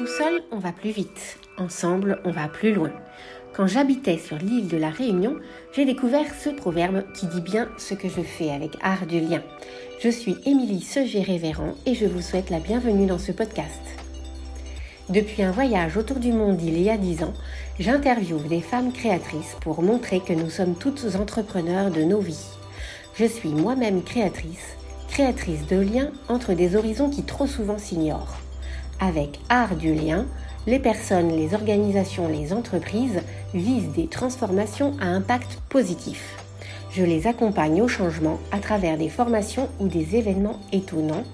Tout seul, on va plus vite. Ensemble, on va plus loin. Quand j'habitais sur l'île de la Réunion, j'ai découvert ce proverbe qui dit bien ce que je fais avec Art du Lien. Je suis Émilie Seger-Révérend et je vous souhaite la bienvenue dans ce podcast. Depuis un voyage autour du monde il y a dix ans, j'interviewe des femmes créatrices pour montrer que nous sommes toutes entrepreneurs de nos vies. Je suis moi-même créatrice, créatrice de liens entre des horizons qui trop souvent s'ignorent. Avec Art du lien, les personnes, les organisations, les entreprises visent des transformations à impact positif. Je les accompagne au changement à travers des formations ou des événements étonnants.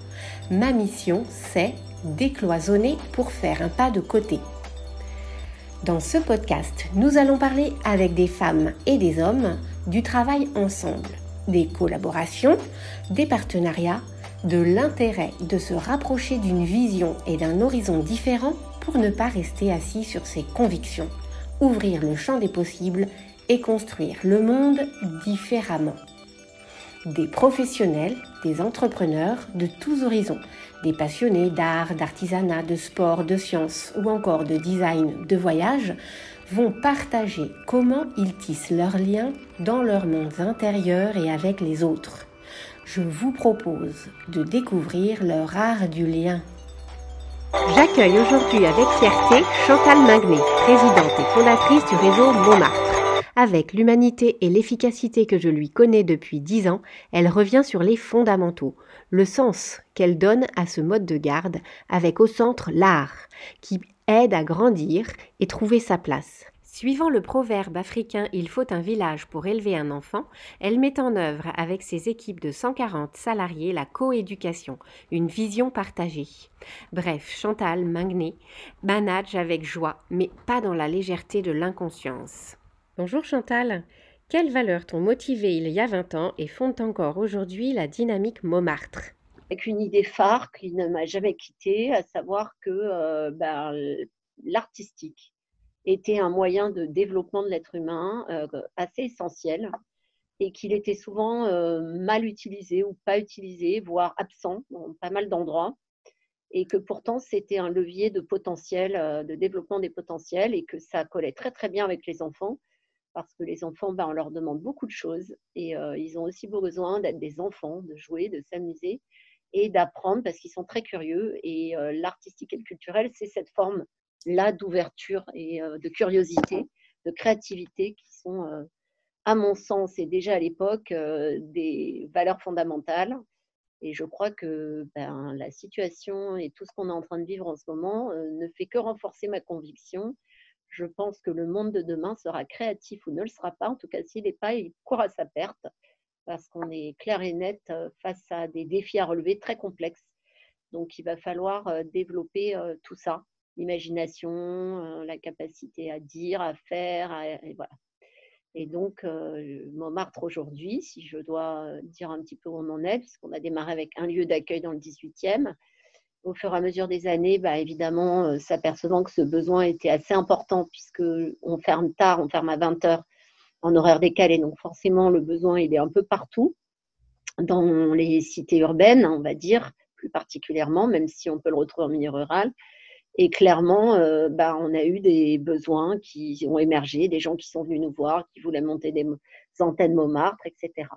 Ma mission, c'est décloisonner pour faire un pas de côté. Dans ce podcast, nous allons parler avec des femmes et des hommes du travail ensemble, des collaborations, des partenariats, de l'intérêt de se rapprocher d'une vision et d'un horizon différent pour ne pas rester assis sur ses convictions, ouvrir le champ des possibles et construire le monde différemment. Des professionnels, des entrepreneurs de tous horizons, des passionnés d'art, d'artisanat, de sport, de sciences ou encore de design, de voyage, vont partager comment ils tissent leurs liens dans leurs mondes intérieurs et avec les autres je vous propose de découvrir leur art du lien. J'accueille aujourd'hui avec fierté Chantal Magnet, présidente et fondatrice du réseau Montmartre. Avec l'humanité et l'efficacité que je lui connais depuis dix ans, elle revient sur les fondamentaux, le sens qu'elle donne à ce mode de garde, avec au centre l'art, qui aide à grandir et trouver sa place. Suivant le proverbe africain Il faut un village pour élever un enfant, elle met en œuvre avec ses équipes de 140 salariés la coéducation, une vision partagée. Bref, Chantal Magné manage avec joie, mais pas dans la légèreté de l'inconscience. Bonjour Chantal, quelles valeurs t'ont motivé il y a 20 ans et fondent encore aujourd'hui la dynamique Montmartre? Avec une idée phare qui ne m'a jamais quittée, à savoir que euh, ben, l'artistique était un moyen de développement de l'être humain euh, assez essentiel et qu'il était souvent euh, mal utilisé ou pas utilisé, voire absent dans pas mal d'endroits, et que pourtant c'était un levier de potentiel, euh, de développement des potentiels, et que ça collait très très bien avec les enfants, parce que les enfants, ben, on leur demande beaucoup de choses, et ils ont aussi besoin d'être des enfants, de jouer, de s'amuser, et d'apprendre, parce qu'ils sont très curieux, et l'artistique et le culturel, c'est cette forme là d'ouverture et euh, de curiosité, de créativité qui sont, euh, à mon sens, et déjà à l'époque, euh, des valeurs fondamentales. Et je crois que ben, la situation et tout ce qu'on est en train de vivre en ce moment ne fait que renforcer ma conviction. Je pense que le monde de demain sera créatif ou ne le sera pas. En tout cas, s'il n'est pas, il court à sa perte parce qu'on est clair et net face à des défis à relever très complexes. Donc, il va falloir développer tout ça l'imagination, euh, la capacité à dire, à faire, et voilà. Et donc, euh, Montmartre aujourd'hui, si je dois euh, dire un petit peu où on en est, puisqu'on a démarré avec un lieu d'accueil dans le 18e, au fur et à mesure des années, bah, évidemment, s'apercevant que ce besoin était assez important, puisque on ferme tard, on ferme à 20 heures en horaire décalé, donc forcément, le besoin, il est un peu partout, dans les cités urbaines, on va dire, plus particulièrement, même si on peut le retrouver en milieu rural. Et clairement, euh, bah, on a eu des besoins qui ont émergé, des gens qui sont venus nous voir, qui voulaient monter des antennes Montmartre, etc.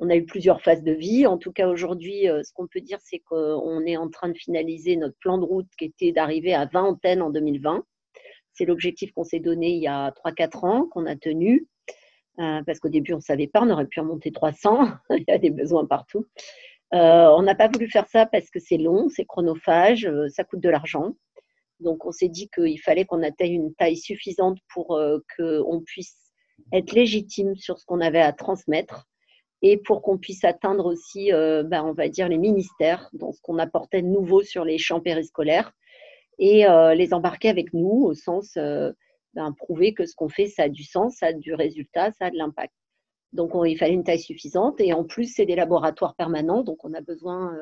On a eu plusieurs phases de vie. En tout cas, aujourd'hui, euh, ce qu'on peut dire, c'est qu'on est en train de finaliser notre plan de route qui était d'arriver à 20 antennes en 2020. C'est l'objectif qu'on s'est donné il y a 3-4 ans, qu'on a tenu. Euh, parce qu'au début, on ne savait pas, on aurait pu en monter 300. il y a des besoins partout. on n'a pas voulu faire ça parce que c'est long, c'est chronophage, ça coûte de l'argent. Donc, on s'est dit qu'il fallait qu'on atteigne une taille suffisante pour euh, qu'on puisse être légitime sur ce qu'on avait à transmettre et pour qu'on puisse atteindre aussi, euh, ben, on va dire, les ministères dans ce qu'on apportait de nouveau sur les champs périscolaires et euh, les embarquer avec nous au sens ben, prouver que ce qu'on fait, ça a du sens, ça a du résultat, ça a de l'impact. Donc, il fallait une taille suffisante et en plus, c'est des laboratoires permanents, donc on a besoin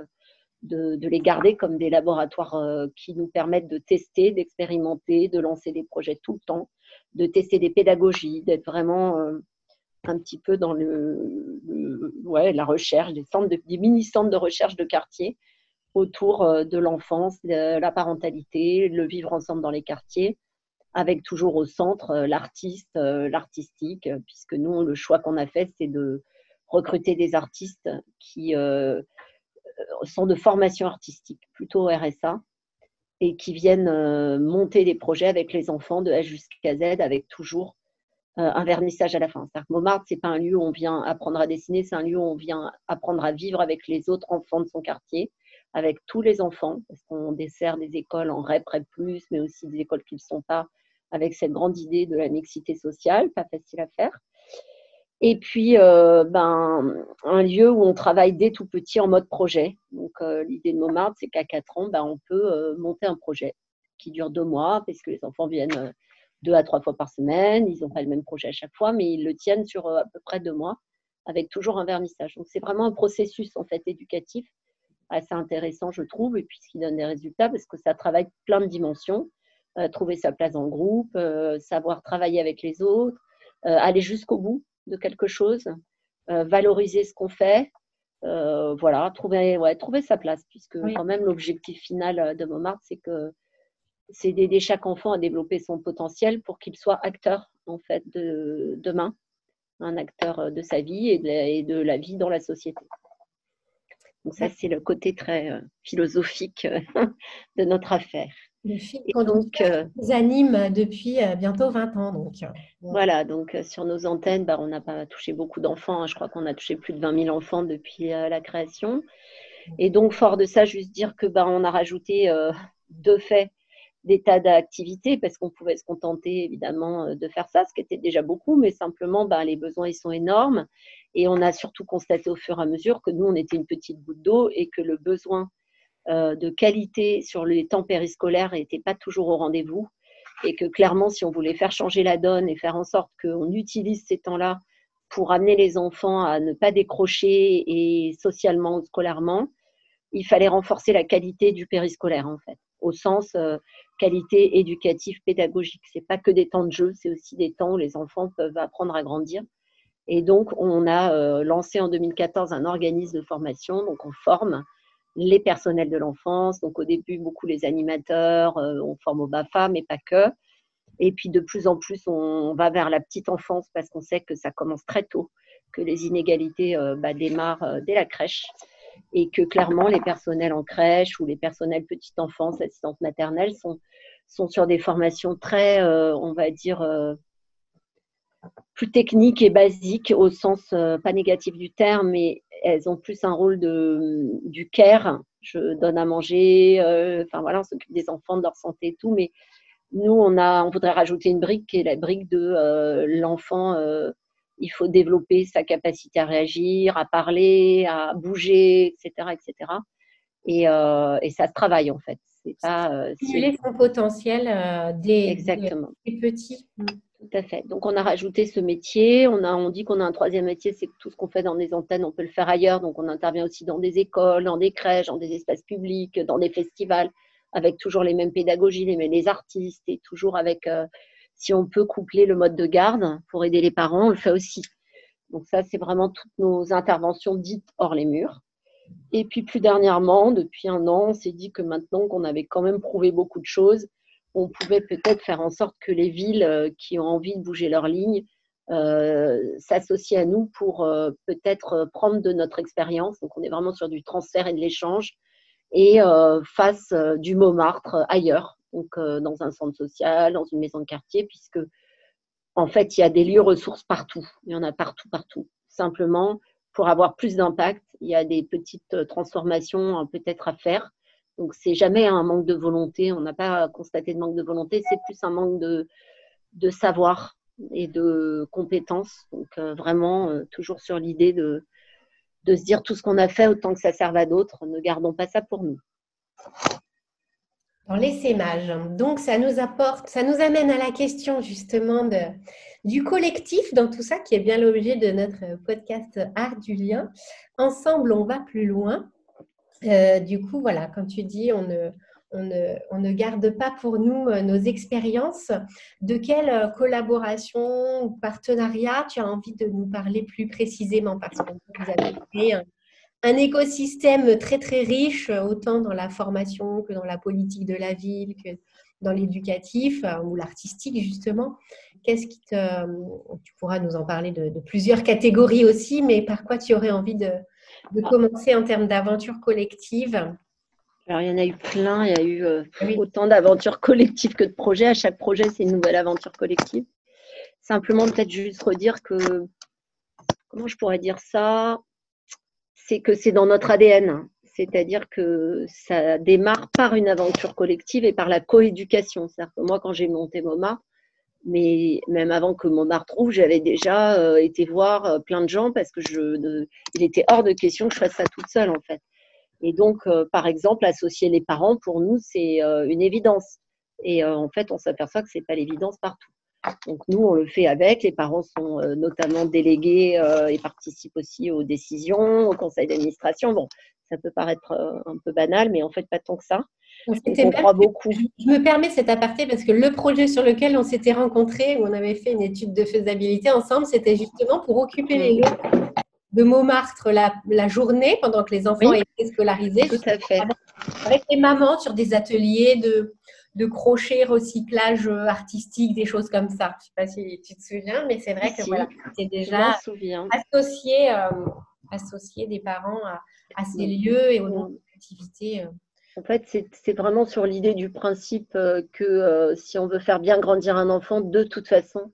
de, les garder comme des laboratoires euh, qui nous permettent de tester, d'expérimenter, de lancer des projets tout le temps, de tester des pédagogies, d'être vraiment euh, un petit peu dans le, ouais, la recherche, des, centres des mini-centres de recherche de quartier autour de l'enfance, la parentalité, le vivre ensemble dans les quartiers, avec toujours au centre l'artiste, l'artistique, puisque nous, le choix qu'on a fait, c'est de recruter des artistes qui sont de formation artistique, plutôt RSA, et qui viennent monter des projets avec les enfants de A jusqu'à Z, avec toujours euh, un vernissage à la fin. cest Montmartre, c'est pas un lieu où on vient apprendre à dessiner, c'est un lieu où on vient apprendre à vivre avec les autres enfants de son quartier, avec tous les enfants, parce qu'on dessert des écoles en REP, REP+, mais aussi des écoles qui ne sont pas, avec cette grande idée de la mixité sociale, pas facile à faire. Et puis, euh, ben, un lieu où on travaille dès tout petit en mode projet. Donc, euh, l'idée de Montmartre, c'est qu'à 4 ans, ben, on peut monter un projet qui dure deux mois, parce que les enfants viennent deux à trois fois par semaine. Ils n'ont pas le même projet à chaque fois, mais ils le tiennent sur euh, à peu près deux mois, avec toujours un vernissage. Donc c'est vraiment un processus en fait éducatif assez intéressant, je trouve, et puis ce qui donne des résultats parce que ça travaille plein de dimensions. Euh, trouver sa place en groupe, euh, savoir travailler avec les autres, aller jusqu'au bout de quelque chose, valoriser ce qu'on fait, voilà, trouver, ouais, trouver sa place, puisque quand même l'objectif final de Montmartre, c'est que c'est d'aider chaque enfant à développer son potentiel pour qu'il soit acteur en fait de demain, un acteur de sa vie et de la, vie dans la société. Donc ça, c'est le côté très euh, philosophique euh, de notre affaire. Le donc, euh, anime depuis bientôt 20 ans. Donc. Voilà, donc sur nos antennes, bah, on n'a pas touché beaucoup d'enfants. Hein. Je crois qu'on a touché plus de 20 000 enfants depuis la création. Et donc, fort de ça, juste dire que bah, on a rajouté deux faits des tas d'activités parce qu'on pouvait se contenter évidemment euh, de faire ça, ce qui était déjà beaucoup, mais simplement ben, les besoins ils sont énormes et on a surtout constaté au fur et à mesure que nous on était une petite goutte d'eau et que le besoin euh, de qualité sur les temps périscolaires n'était pas toujours au rendez-vous et que clairement si on voulait faire changer la donne et faire en sorte qu'on utilise ces temps-là pour amener les enfants à ne pas décrocher et socialement ou scolairement, il fallait renforcer la qualité du périscolaire en fait au sens euh, qualité éducative, pédagogique. C'est pas que des temps de jeu, c'est aussi des temps où les enfants peuvent apprendre à grandir. Et donc, on a euh, lancé en 2014 un organisme de formation. Donc, on forme les personnels de l'enfance. Donc, au début, beaucoup les animateurs, euh, on forme au BAFA, mais pas que. Et puis, de plus en plus, on va vers la petite enfance parce qu'on sait que ça commence très tôt, que les inégalités bah, démarrent dès la crèche et que clairement les personnels en crèche ou les personnels petite enfance, assistantes maternelles sont, sont sur des formations très, euh, on va dire, euh, plus techniques et basiques au sens euh, pas négatif du terme, mais elles ont plus un rôle de, du care. Je donne à manger, enfin voilà, on s'occupe des enfants, de leur santé et tout, mais nous, on, a, on voudrait rajouter une brique qui est la brique de l'enfant il faut développer sa capacité à réagir, à parler, à bouger, etc. etc. Et, euh, et ça se travaille en fait. C'est pas euh, stimuler son potentiel euh, des, Exactement. des petits. Tout à fait. Donc on a rajouté ce métier. On a, on dit qu'on a un troisième métier, c'est que tout ce qu'on fait dans des antennes, on peut le faire ailleurs. Donc on intervient aussi dans des écoles, dans des crèches, dans des espaces publics, dans des festivals, avec toujours les mêmes pédagogies, les mêmes artistes et toujours avec si on peut coupler le mode de garde pour aider les parents, on le fait aussi. Donc ça, c'est vraiment toutes nos interventions dites hors les murs. Et puis plus dernièrement, depuis un an, on s'est dit que maintenant qu'on avait quand même prouvé beaucoup de choses, on pouvait peut-être faire en sorte que les villes euh, qui ont envie de bouger leur ligne euh, s'associent à nous pour euh, peut-être prendre de notre expérience. Donc on est vraiment sur du transfert et de l'échange et face du Montmartre ailleurs donc euh, dans un centre social, dans une maison de quartier, puisque en fait, il y a des lieux ressources partout. Il y en a partout, partout. Simplement, pour avoir plus d'impact, il y a des petites euh, transformations euh, peut-être à faire. Donc, c'est jamais un manque de volonté. On n'a pas constaté de manque de volonté. C'est plus un manque de, savoir et de compétences. Donc, vraiment, toujours sur l'idée de, de se dire tout ce qu'on a fait, autant que ça serve à d'autres. Ne gardons pas ça pour nous dans l'essaimage. Donc, ça nous apporte, ça nous amène à la question justement de, du collectif dans tout ça, qui est bien l'objet de notre podcast Art du lien. Ensemble, on va plus loin. Euh, du coup, voilà, comme tu dis, on ne, garde pas pour nous euh, nos expériences. De quelle euh, collaboration ou partenariat tu as envie de nous parler plus précisément? Parce que vous avez fait un écosystème très très riche, autant dans la formation que dans la politique de la ville, que dans l'éducatif ou l'artistique justement. Qu'est-ce qui te... Tu pourras nous en parler de, plusieurs catégories aussi, mais par quoi tu aurais envie de, de commencer en termes d'aventure collective alors, il y en a eu plein, il y a eu euh, autant d'aventures collectives que de projets. À chaque projet, c'est une nouvelle aventure collective. Simplement, peut-être juste redire que, comment je pourrais dire ça? C'est que c'est dans notre ADN. C'est-à-dire que ça démarre par une aventure collective et par la coéducation. C'est-à-dire que moi, quand j'ai monté Montmartre, mais même avant que Montmartre trouve, j'avais déjà euh, été voir euh, plein de gens parce que je, il était hors de question que je fasse ça toute seule en fait. Et donc, euh, par exemple, associer les parents, pour nous, c'est une évidence. Et en fait, on s'aperçoit que c'est pas l'évidence partout. Donc nous, on le fait avec. Les parents sont notamment délégués et participent aussi aux décisions, au conseil d'administration. Bon, ça peut paraître un peu banal, mais en fait pas tant que ça. Beaucoup. Je me permets cet aparté parce que le projet sur lequel on s'était rencontrés, où on avait fait une étude de faisabilité ensemble, c'était justement pour occuper les lieux de Montmartre la, journée pendant que les enfants étaient scolarisés. Tout à fait. Avec, les mamans sur des ateliers de, de crochet, recyclage artistique, des choses comme ça. Je ne sais pas si tu te souviens, mais c'est vrai que voilà, c'était déjà associé, euh, associé des parents à, ces lieux et aux activités. Euh, en fait, c'est vraiment sur l'idée du principe euh, que euh, si on veut faire bien grandir un enfant, de toute façon,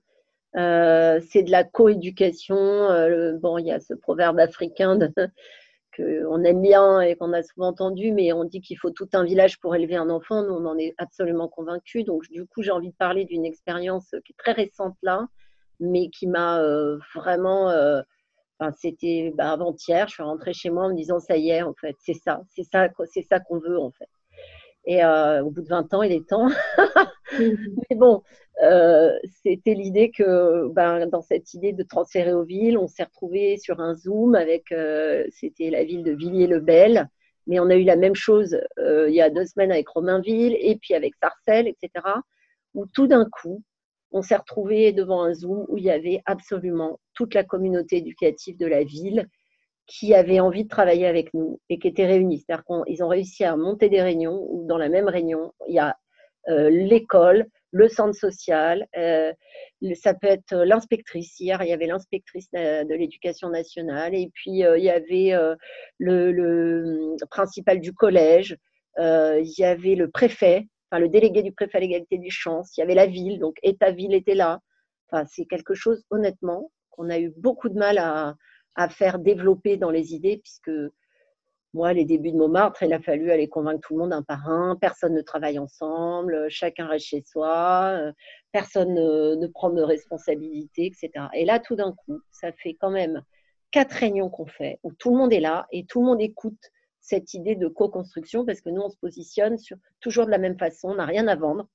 euh, c'est de la coéducation. bon, il y a ce proverbe africain qu'on aime bien et qu'on a souvent entendu, mais on dit qu'il faut tout un village pour élever un enfant. Nous, on en est absolument convaincus. Donc, du coup, j'ai envie de parler d'une expérience qui est très récente là, mais qui m'a vraiment c'était bah, avant-hier, je suis rentrée chez moi en me disant ça y est, en fait, c'est ça, c'est ça, c'est ça qu'on veut, en fait. Et euh, au bout de 20 ans, il est temps. Mais bon, euh, c'était l'idée que ben, dans cette idée de transférer aux villes, on s'est retrouvé sur un Zoom avec, euh, c'était la ville de Villiers-le-Bel, mais on a eu la même chose il y a deux semaines avec Romainville et puis avec Sarcelles, etc., où tout d'un coup, on s'est retrouvé devant un Zoom où il y avait absolument toute la communauté éducative de la ville qui avait envie de travailler avec nous et qui était réunie. C'est-à-dire qu'ils ont réussi à monter des réunions où dans la même réunion, il y a euh, l'école, le centre social, euh, ça peut être l'inspectrice. Hier, il y avait l'inspectrice de l'éducation nationale et puis euh, il y avait le, principal du collège, il y avait le préfet enfin, le délégué du préfet à l'égalité des chances, il y avait la ville, donc État-ville était là. Enfin, c'est quelque chose, honnêtement, qu'on a eu beaucoup de mal à, faire développer dans les idées, puisque moi, les débuts de Montmartre, il a fallu aller convaincre tout le monde un par un. Personne ne travaille ensemble, chacun reste chez soi, personne ne, ne prend de responsabilité, etc. Et là, tout d'un coup, ça fait quand même quatre réunions qu'on fait où tout le monde est là et tout le monde écoute cette idée de co-construction parce que nous, on se positionne sur, toujours de la même façon, on n'a rien à vendre,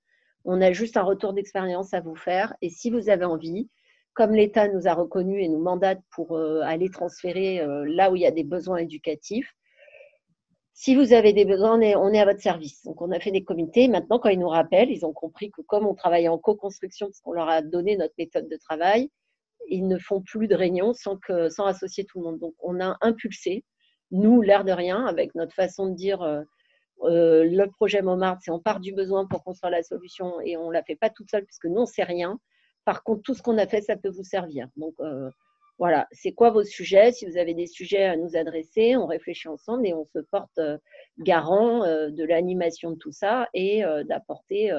on a juste un retour d'expérience à vous faire. Et si vous avez envie, comme l'État nous a reconnus et nous mandate pour euh, aller transférer euh, là où il y a des besoins éducatifs, si vous avez des besoins, on est, on est, à votre service. Donc, on a fait des comités. Maintenant, quand ils nous rappellent, ils ont compris que comme on travaille en co-construction, parce qu'on leur a donné notre méthode de travail, ils ne font plus de réunions sans, sans associer tout le monde. Donc, on a impulsé nous, l'air de rien, avec notre façon de dire euh, euh, le projet Montmartre, c'est on part du besoin pour construire la solution et on ne la fait pas toute seule puisque nous, on ne sait rien. Par contre, tout ce qu'on a fait, ça peut vous servir. Donc, euh, voilà, c'est quoi vos sujets? Si vous avez des sujets à nous adresser, on réfléchit ensemble et on se porte garant de l'animation de tout ça et d'apporter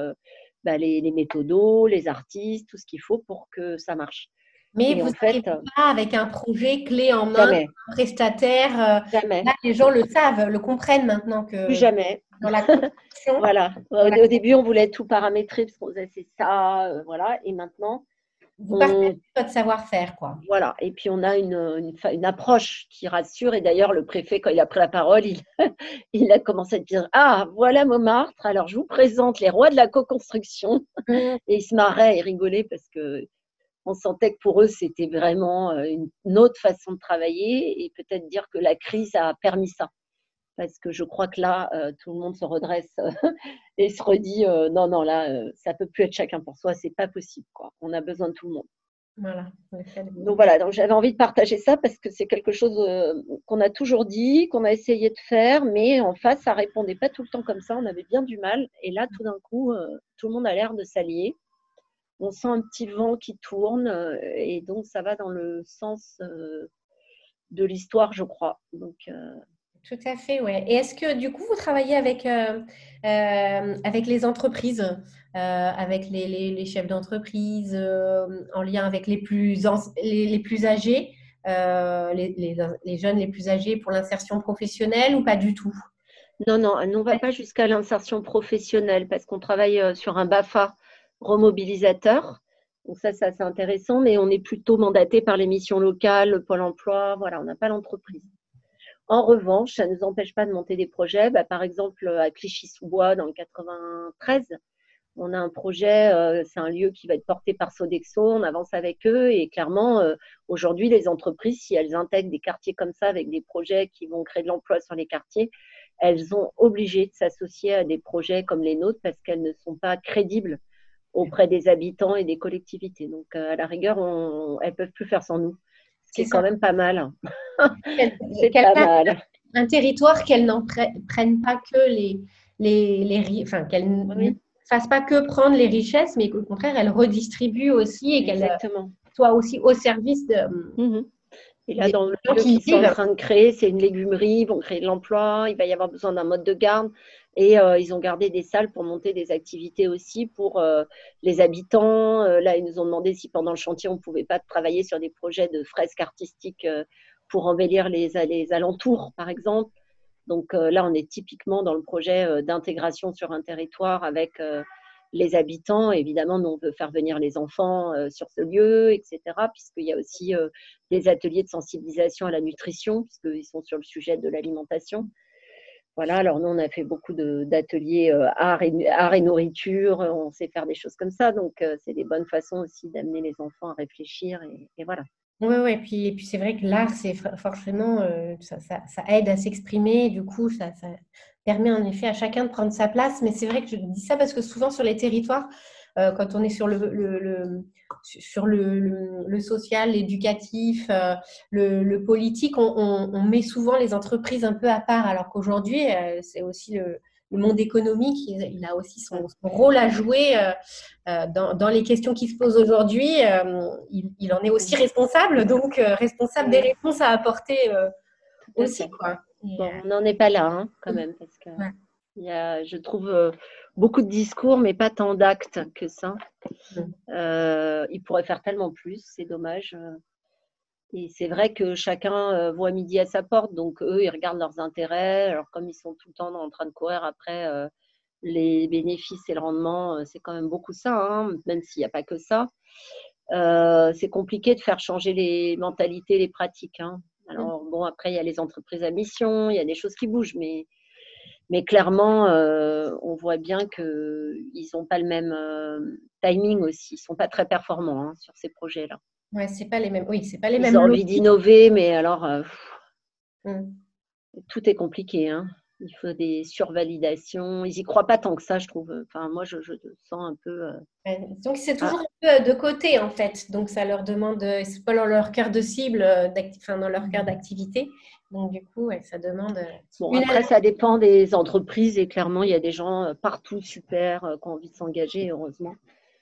bah, les, les méthodos, les artistes, tout ce qu'il faut pour que ça marche. Mais vous n'êtes pas avec un projet clé en main, un prestataire. Euh, jamais. les gens le savent, le comprennent maintenant que. Plus jamais. Dans la construction. voilà. Au, début, on voulait tout paramétrer parce qu'on disait c'est ça, euh, voilà. Et maintenant. Vous partez de votre savoir-faire, quoi. Voilà. Et puis, on a une, une, approche qui rassure. Et d'ailleurs, le préfet, quand il a pris la parole, il, il a commencé à dire Ah, voilà Montmartre. Alors, je vous présente les rois de la co-construction. Mmh. Et il se marrait et rigolait parce que on sentait que pour eux, c'était vraiment euh, une autre façon de travailler et peut-être dire que la crise a permis ça. Parce que je crois que là, euh, tout le monde se redresse et se redit euh, non, non, là, ça peut plus être chacun pour soi, c'est pas possible. Quoi. On a besoin de tout le monde. Voilà. Donc voilà, donc j'avais envie de partager ça parce que c'est quelque chose euh, qu'on a toujours dit, qu'on a essayé de faire, mais en face, ça répondait pas tout le temps comme ça. On avait bien du mal. Et là, tout d'un coup, euh, tout le monde a l'air de s'allier. On sent un petit vent qui tourne euh, et donc ça va dans le sens de l'histoire, je crois. Donc tout à fait, ouais. Et est-ce que du coup, vous travaillez avec, euh, euh, avec les entreprises, euh, avec les, les, chefs d'entreprise, en lien avec les plus, les, les, plus âgés, les, les, jeunes les plus âgés pour l'insertion professionnelle ou pas du tout? Non, non, on ne va pas jusqu'à l'insertion professionnelle parce qu'on travaille sur un BAFA remobilisateur. Donc ça, c'est assez intéressant, mais on est plutôt mandaté par les missions locales, Pôle emploi, voilà, on n'a pas l'entreprise. En revanche, ça ne nous empêche pas de monter des projets. Bah, par exemple, à Clichy-sous-Bois, dans le 93, on a un projet, euh, c'est un lieu qui va être porté par Sodexo, on avance avec eux et clairement, euh, aujourd'hui, les entreprises, si elles intègrent des quartiers comme ça avec des projets qui vont créer de l'emploi sur les quartiers, elles sont obligées de s'associer à des projets comme les nôtres parce qu'elles ne sont pas crédibles auprès des habitants et des collectivités. Donc, euh, à la rigueur, on, elles peuvent plus faire sans nous. C'est quand même pas mal. c'est pas mal. Un territoire qu'elles n'en prennent pas que les, les, les enfin qu'elles ne fassent pas que prendre les richesses, mais qu'au contraire elles redistribuent aussi et qu'elles soient aussi au service de. Mhm. Et là, dans le lieu qu'ils sont en train de créer, c'est une légumerie, ils vont créer de l'emploi, il va y avoir besoin d'un mode de garde. Et euh, ils ont gardé des salles pour monter des activités aussi pour euh, les habitants. Euh, là, ils nous ont demandé si pendant le chantier, on ne pouvait pas travailler sur des projets de fresques artistiques pour embellir les, les, alentours, par exemple. Donc là, on est typiquement dans le projet d'intégration sur un territoire avec les habitants. Évidemment, nous, on veut faire venir les enfants sur ce lieu, etc., puisqu'il y a aussi des ateliers de sensibilisation à la nutrition, puisqu'ils sont sur le sujet de l'alimentation. Voilà, alors nous, on a fait beaucoup d'ateliers euh, art, et, art et nourriture, on sait faire des choses comme ça, donc euh, c'est des bonnes façons aussi d'amener les enfants à réfléchir, et, voilà. Oui, oui, et puis, c'est vrai que l'art, c'est forcément, euh, ça, ça, aide à s'exprimer, du coup, ça, permet en effet à chacun de prendre sa place, mais c'est vrai que je dis ça parce que souvent sur les territoires, euh, quand on est sur le, le, sur le, le social, l'éducatif, euh, le, politique, on, on, met souvent les entreprises un peu à part, alors qu'aujourd'hui, euh, c'est aussi le, monde économique, il, a aussi son, rôle à jouer dans, dans, les questions qui se posent aujourd'hui. Il, il, en est aussi responsable, donc responsable des réponses à apporter aussi. Quoi. on n'en est pas là, hein, quand même, parce que il y a, je trouve beaucoup de discours, mais pas tant d'actes que ça. Mm. Euh, ils pourraient faire tellement plus, c'est dommage. Et c'est vrai que chacun euh, voit midi à sa porte, donc eux, ils regardent leurs intérêts. Alors, comme ils sont tout le temps en train de courir après euh, les bénéfices et le rendement, c'est quand même beaucoup ça, hein, même s'il n'y a pas que ça. c'est compliqué de faire changer les mentalités, les pratiques. Hein. Alors, bon, après, il y a les entreprises à mission, il y a des choses qui bougent, mais mais clairement, euh, on voit bien qu'ils n'ont pas le même euh, timing aussi. Ils ne sont pas très performants hein, sur ces projets-là. Ouais, c'est pas les mêmes. Oui, c'est pas les Ils mêmes. Ils ont envie d'innover, mais alors euh, mmh. tout est compliqué. Hein. Il faut des survalidations. Ils n'y croient pas tant que ça, je trouve. Enfin, moi, je, sens un peu. donc, c'est toujours ah. un peu de côté, en fait. Donc, ça leur demande. C'est pas dans leur cœur de cible, enfin, dans leur cœur d'activité. Donc, du coup, ça demande. Euh, bon, après, ça dépend des entreprises et clairement, il y a des gens euh, partout super euh, qui ont envie de s'engager, heureusement.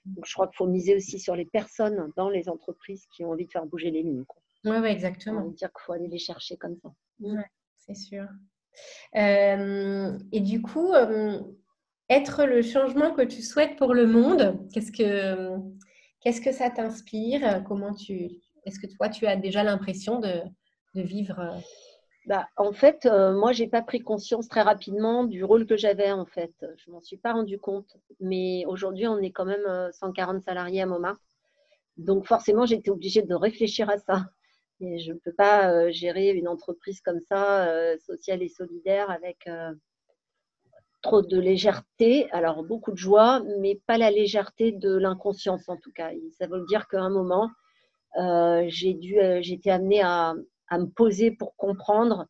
Donc, je crois qu'il faut miser aussi sur les personnes dans les entreprises qui ont envie de faire bouger les lignes. Oui, ouais, exactement. dire qu'il faut aller les chercher comme ça. Oui, c'est sûr. Et du coup, être le changement que tu souhaites pour le monde, qu'est-ce que, qu'est-ce que ça t'inspire? Comment tu, est-ce que toi, tu as déjà l'impression de, de vivre bah, en fait, euh, moi, j'ai pas pris conscience très rapidement du rôle que j'avais. En fait, je m'en suis pas rendu compte. Mais aujourd'hui, on est quand même 140 euh, salariés à Montmartre, donc forcément, j'étais obligée de réfléchir à ça. Je ne peux pas euh, gérer une entreprise comme ça, sociale et solidaire, avec trop de légèreté. Alors beaucoup de joie, mais pas la légèreté de l'inconscience en tout cas. ça veut dire qu'à un moment, j'ai dû, été amenée à, me poser pour comprendre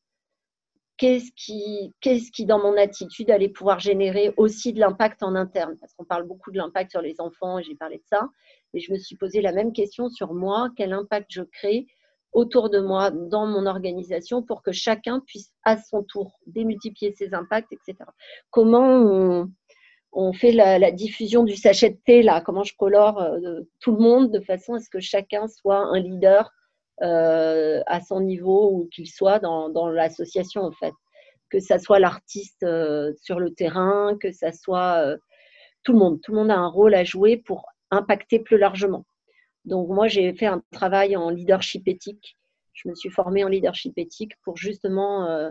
qu'est-ce qui, qu'est-ce qui, dans mon attitude, allait pouvoir générer aussi de l'impact en interne Parce qu'on parle beaucoup de l'impact sur les enfants, j'ai parlé de ça. Et je me suis posé la même question sur moi, quel impact je crée autour de moi, dans mon organisation, pour que chacun puisse à son tour démultiplier ses impacts, etc. Comment on, fait la, diffusion du sachet de thé, là, comment je colore euh, tout le monde de façon à ce que chacun soit un leader euh, à son niveau ou qu'il soit dans, dans l'association, en fait. Que ça soit l'artiste euh, sur le terrain, que ça soit tout le monde. Tout le monde a un rôle à jouer pour impacter plus largement. Donc moi, j'ai fait un travail en leadership éthique. Je me suis formée en leadership éthique pour justement euh,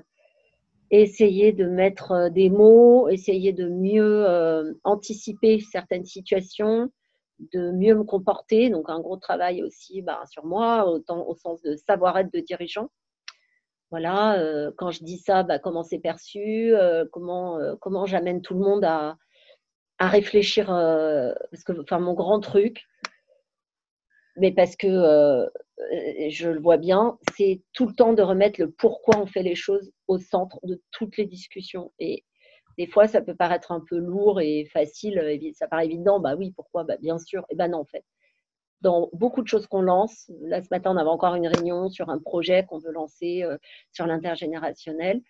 essayer de mettre euh, des mots, essayer de mieux euh, anticiper certaines situations, de mieux me comporter. Donc un gros travail aussi bah, sur moi, autant au sens de savoir-être de dirigeant. Voilà, quand je dis ça, bah, comment c'est perçu, comment, comment j'amène tout le monde à, à réfléchir. parce que enfin, mon grand truc, mais parce que euh, je le vois bien, c'est tout le temps de remettre le pourquoi on fait les choses au centre de toutes les discussions. Et des fois, ça peut paraître un peu lourd et facile, ça paraît évident, bah oui, pourquoi? Bah Bien sûr, et ben non, en fait. Dans beaucoup de choses qu'on lance, là ce matin, on avait encore une réunion sur un projet qu'on veut lancer euh, sur l'intergénérationnel.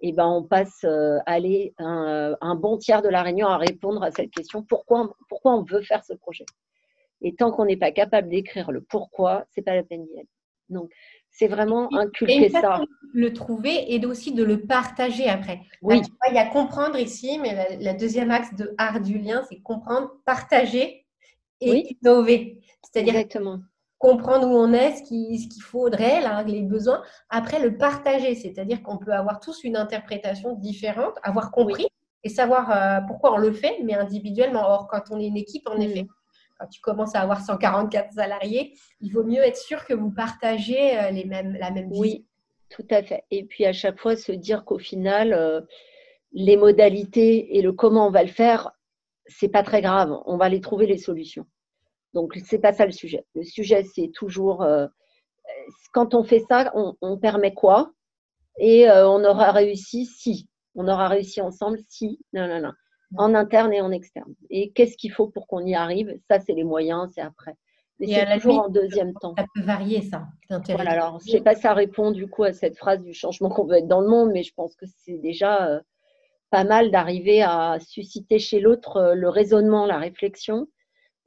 Et ben, on passe euh, aller un, un, bon tiers de la réunion à répondre à cette question pourquoi, pourquoi on veut faire ce projet? Et tant qu'on n'est pas capable d'écrire le pourquoi, c'est pas la peine d'y aller. Donc, c'est vraiment inculquer ça. Le trouver et aussi de le partager après. Oui. il y a comprendre ici, mais la, deuxième axe de art du lien, c'est comprendre, partager et innover. C'est-à-dire comprendre où on est, ce qu'il faudrait, les besoins. Après, le partager, c'est-à-dire qu'on peut avoir tous une interprétation différente, avoir compris et savoir euh, pourquoi on le fait, mais individuellement. Or, quand on est une équipe, en mm. effet, quand tu commences à avoir 144 salariés, il vaut mieux être sûr que vous partagez euh, les mêmes, la même vie. Oui, tout à fait. Et puis à chaque fois, se dire qu'au final, euh, les modalités et le comment on va le faire, c'est pas très grave. On va les trouver les solutions. Donc c'est pas ça le sujet. Le sujet, c'est toujours euh, quand on fait ça, on, permet quoi? Et on aura réussi si. On aura réussi ensemble si. Non, non, non en interne et en externe. Et qu'est-ce qu'il faut pour qu'on y arrive? Ça, c'est les moyens, c'est après. Mais c'est toujours en deuxième temps. Ça peut varier, ça. Voilà, alors, je ne sais pas si ça répond du coup à cette phrase du changement qu'on veut être dans le monde, mais je pense que c'est déjà euh, pas mal d'arriver à susciter chez l'autre euh, le raisonnement, la réflexion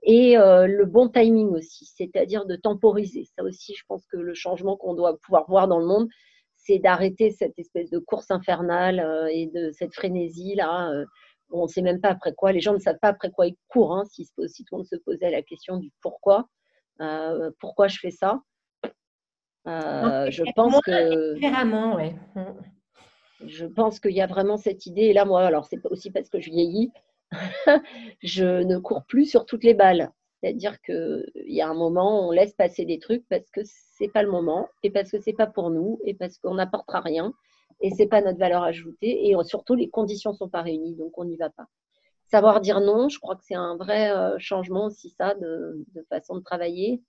et euh, le bon timing aussi, c'est-à-dire de temporiser. Ça aussi, je pense que le changement qu'on doit pouvoir voir dans le monde, c'est d'arrêter cette espèce de course infernale et de cette frénésie-là on ne sait même pas après quoi, les gens ne savent pas après quoi ils courent, hein, si, si, tout le monde se posait la question du pourquoi, euh, pourquoi je fais ça. Euh, je pense que. Différemment, ouais. Je pense qu'il y a vraiment cette idée, et là, moi, alors c'est aussi parce que je vieillis, je ne cours plus sur toutes les balles. C'est-à-dire qu'il y a un moment, on laisse passer des trucs parce que c'est pas le moment, et parce que c'est pas pour nous, et parce qu'on n'apportera rien, et c'est pas notre valeur ajoutée et surtout les conditions sont pas réunies donc on n'y va pas. Savoir dire non, je crois que c'est un vrai euh, changement aussi ça de, façon de travailler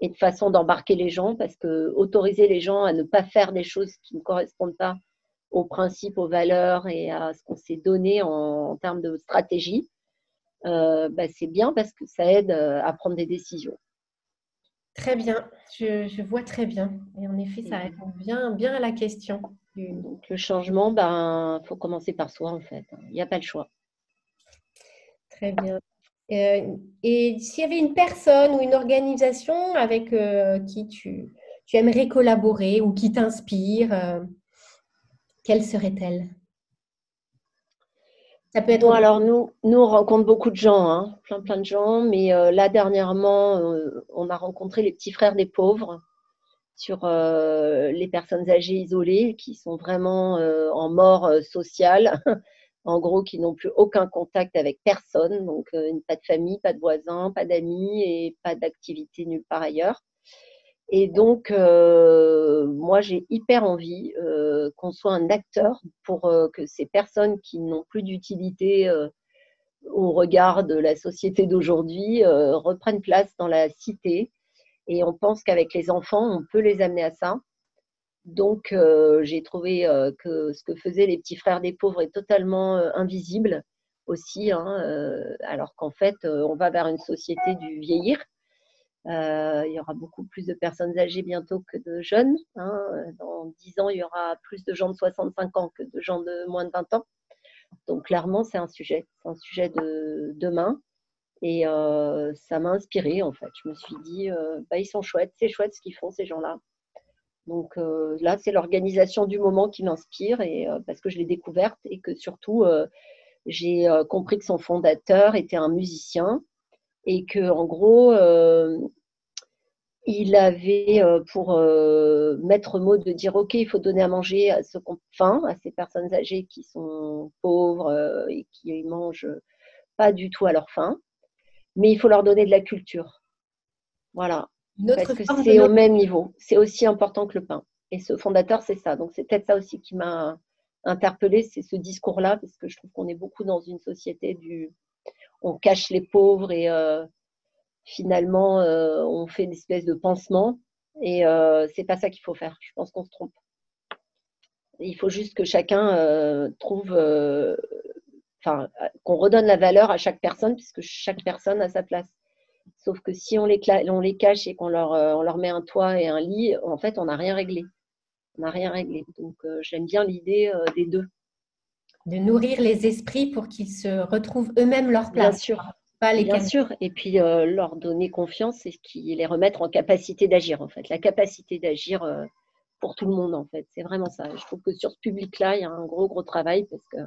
et de façon d'embarquer les gens parce que autoriser les gens à ne pas faire des choses qui ne correspondent pas aux principes, aux valeurs et à ce qu'on s'est donné en, termes de stratégie, euh, bah, c'est bien parce que ça aide euh, à prendre des décisions. Très bien, je, vois très bien. Et en effet, ça répond bien, bien à la question. Donc, le changement, ben, faut commencer par soi, en fait. Il n'y a pas le choix. Très bien. Euh, et s'il y avait une personne ou une organisation avec euh, qui tu, tu, aimerais collaborer ou qui t'inspire, euh, quelle serait-elle? Ça peut être. Bon, alors nous, nous, on rencontre beaucoup de gens, hein, plein, plein de gens, mais là, dernièrement, on a rencontré les petits frères des pauvres sur euh, les personnes âgées isolées qui sont vraiment euh, en mort euh, sociale, en gros qui n'ont plus aucun contact avec personne, donc pas de famille, pas de voisins, pas d'amis et pas d'activité nulle part ailleurs. Et donc, moi, j'ai hyper envie qu'on soit un acteur pour que ces personnes qui n'ont plus d'utilité au regard de la société d'aujourd'hui reprennent place dans la cité, et on pense qu'avec les enfants, on peut les amener à ça. donc, j'ai trouvé que ce que faisaient les petits frères des pauvres est totalement invisible aussi, hein, alors qu'en fait, on va vers une société du vieillir. il y aura beaucoup plus de personnes âgées bientôt que de jeunes. Hein. Dans 10 ans, il y aura plus de gens de 65 ans que de gens de moins de 20 ans. Donc clairement, c'est un sujet, c'est un sujet de demain. Et ça m'a inspirée en fait. Je me suis dit, bah, ils sont chouettes, c'est chouette ce qu'ils font ces gens-là. Donc là, c'est l'organisation du moment qui m'inspire et parce que je l'ai découverte et que surtout j'ai compris que son fondateur était un musicien et que en gros il avait pour mettre mot de dire ok il faut donner à manger à ceux faim à ces personnes âgées qui sont pauvres et qui mangent pas du tout à leur faim mais il faut leur donner de la culture voilà parce que c'est au même niveau c'est aussi important que le pain et ce fondateur c'est ça donc c'est peut-être ça aussi qui m'a interpellée c'est ce discours là parce que je trouve qu'on est beaucoup dans une société du on cache les pauvres et finalement, euh, on fait une espèce de pansement. Et euh, c'est pas ça qu'il faut faire. Je pense qu'on se trompe. Il faut juste que chacun euh, trouve, enfin, qu'on redonne la valeur à chaque personne, puisque chaque personne a sa place. Sauf que si on les, on les cache et qu'on leur, on leur met un toit et un lit, en fait, on n'a rien réglé. On n'a rien réglé. Donc, j'aime bien l'idée des deux. De nourrir les esprits pour qu'ils se retrouvent eux-mêmes leur place. Bien sûr. Bien sûr, et puis euh, leur donner confiance et qui les remettre en capacité d'agir en fait, la capacité d'agir euh, pour tout le monde en fait, c'est vraiment ça. Je trouve que sur ce public-là, il y a un gros gros travail parce que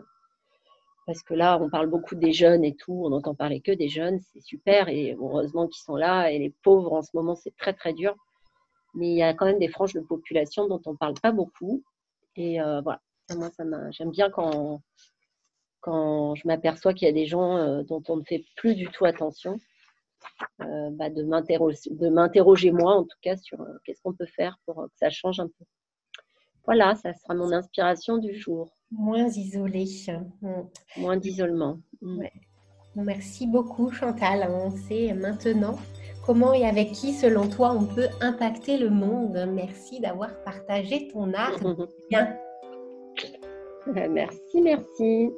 parce que là, on parle beaucoup des jeunes et tout, on n'entend parler que des jeunes, c'est super et heureusement qu'ils sont là et les pauvres en ce moment c'est très très dur, mais il y a quand même des franges de population dont on ne parle pas beaucoup et euh, voilà, moi ça j'aime bien quand quand je m'aperçois qu'il y a des gens euh, dont on ne fait plus du tout attention, euh, bah, de m'interroger moi en tout cas sur qu'est-ce qu'on peut faire pour que ça change un peu. Voilà, ça sera mon inspiration du jour. Moins isolé. Mm. Moins d'isolement. Mm. Merci beaucoup Chantal. On sait maintenant comment et avec qui, selon toi, on peut impacter le monde. Merci d'avoir partagé ton art. merci, merci.